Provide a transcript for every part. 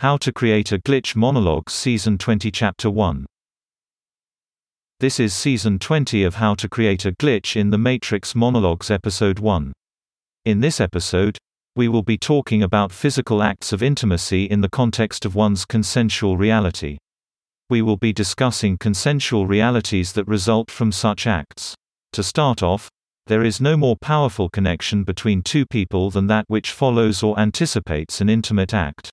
How to Create a Glitch Monologues Season 20 Chapter 1 This is Season 20 of How to Create a Glitch in the Matrix Monologues Episode 1. In this episode, we will be talking about physical acts of intimacy in the context of one's consensual reality. We will be discussing consensual realities that result from such acts. To start off, there is no more powerful connection between two people than that which follows or anticipates an intimate act.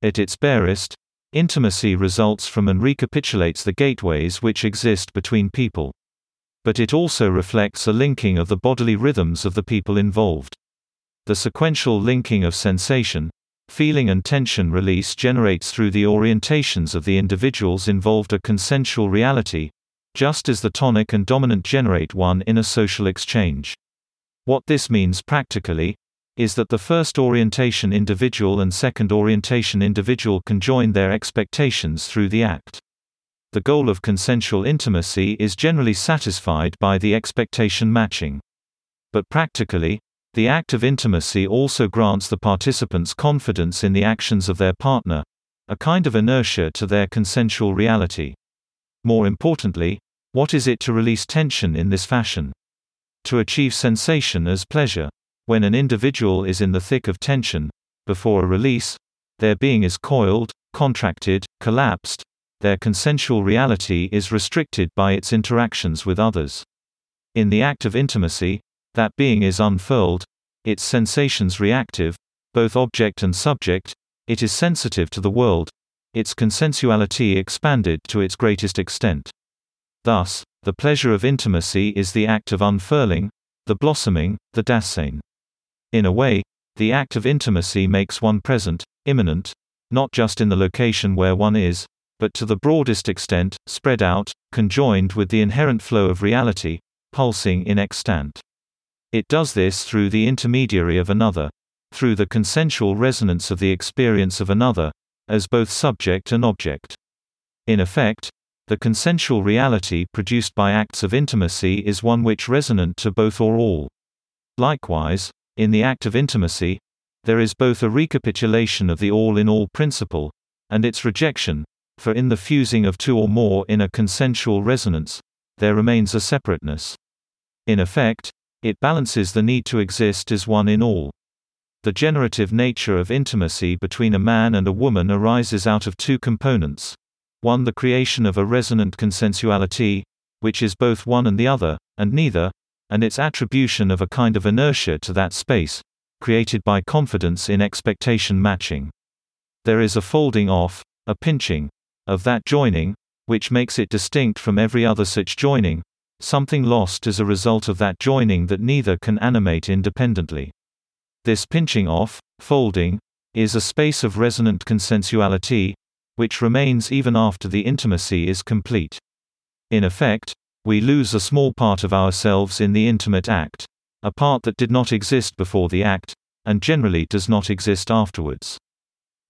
At its barest, intimacy results from and recapitulates the gateways which exist between people. But it also reflects a linking of the bodily rhythms of the people involved. The sequential linking of sensation, feeling and tension release generates through the orientations of the individuals involved a consensual reality, just as the tonic and dominant generate one in a social exchange. What this means practically, is that the first orientation individual and second orientation individual can join their expectations through the act. The goal of consensual intimacy is generally satisfied by the expectation matching. But practically, the act of intimacy also grants the participants confidence in the actions of their partner, a kind of inertia to their consensual reality. More importantly, what is it to release tension in this fashion? To achieve sensation as pleasure. When an individual is in the thick of tension, before a release, their being is coiled, contracted, collapsed, their consensual reality is restricted by its interactions with others. In the act of intimacy, that being is unfurled, its sensations reactive, both object and subject, it is sensitive to the world, its consensuality expanded to its greatest extent. Thus, the pleasure of intimacy is the act of unfurling, the blossoming, the Dasein. In a way, the act of intimacy makes one present, immanent, not just in the location where one is, but to the broadest extent, spread out, conjoined with the inherent flow of reality, pulsing in extant. It does this through the intermediary of another, through the consensual resonance of the experience of another, as both subject and object. In effect, the consensual reality produced by acts of intimacy is one which resonant to both or all. Likewise, in the act of intimacy, there is both a recapitulation of the all-in-all principle, and its rejection, for in the fusing of two or more in a consensual resonance, there remains a separateness. In effect, it balances the need to exist as one in all. The generative nature of intimacy between a man and a woman arises out of two components. One the creation of a resonant consensuality, which is both one and the other, and neither, and its attribution of a kind of inertia to that space, created by confidence in expectation matching. There is a folding off, a pinching, of that joining, which makes it distinct from every other such joining, something lost as a result of that joining that neither can animate independently. This pinching off, folding, is a space of resonant consensuality, which remains even after the intimacy is complete. In effect, we lose a small part of ourselves in the intimate act, a part that did not exist before the act, and generally does not exist afterwards.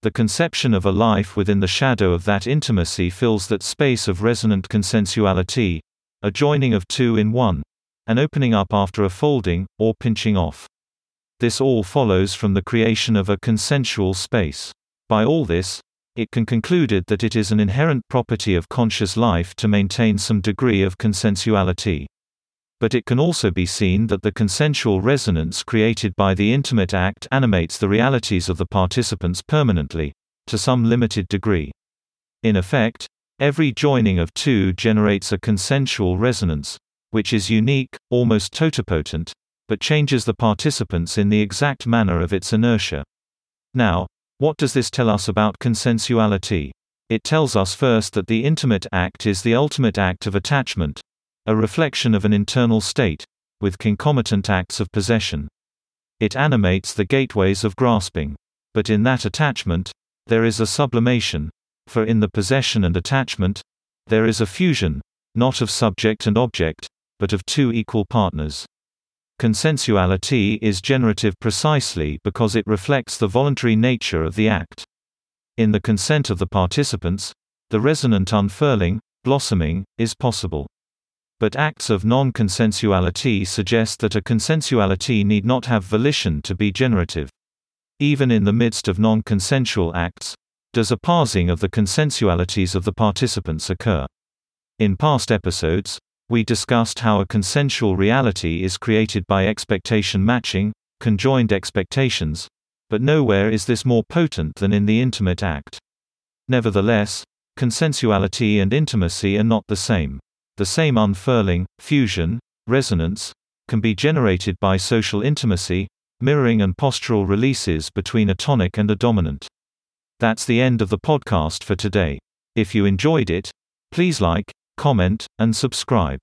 The conception of a life within the shadow of that intimacy fills that space of resonant consensuality, a joining of two in one, an opening up after a folding, or pinching off. This all follows from the creation of a consensual space. By all this, it can concluded that it is an inherent property of conscious life to maintain some degree of consensuality. But it can also be seen that the consensual resonance created by the intimate act animates the realities of the participants permanently, to some limited degree. In effect, every joining of two generates a consensual resonance, which is unique, almost totipotent, but changes the participants in the exact manner of its inertia. Now, what does this tell us about consensuality? It tells us first that the intimate act is the ultimate act of attachment, a reflection of an internal state, with concomitant acts of possession. It animates the gateways of grasping. But in that attachment, there is a sublimation, for in the possession and attachment, there is a fusion, not of subject and object, but of two equal partners. Consensuality is generative precisely because it reflects the voluntary nature of the act. In the consent of the participants, the resonant unfurling, blossoming, is possible. But acts of non-consensuality suggest that a consensuality need not have volition to be generative. Even in the midst of non-consensual acts, Does a parsing of the consensualities of the participants occur? In past episodes, we discussed how a consensual reality is created by expectation matching, conjoined expectations, but nowhere is this more potent than in the intimate act. Nevertheless, consensuality and intimacy are not the same. The same unfurling, fusion, resonance, can be generated by social intimacy, mirroring and postural releases between a tonic and a dominant. That's the end of the podcast for today. If you enjoyed it, please like, comment, and subscribe.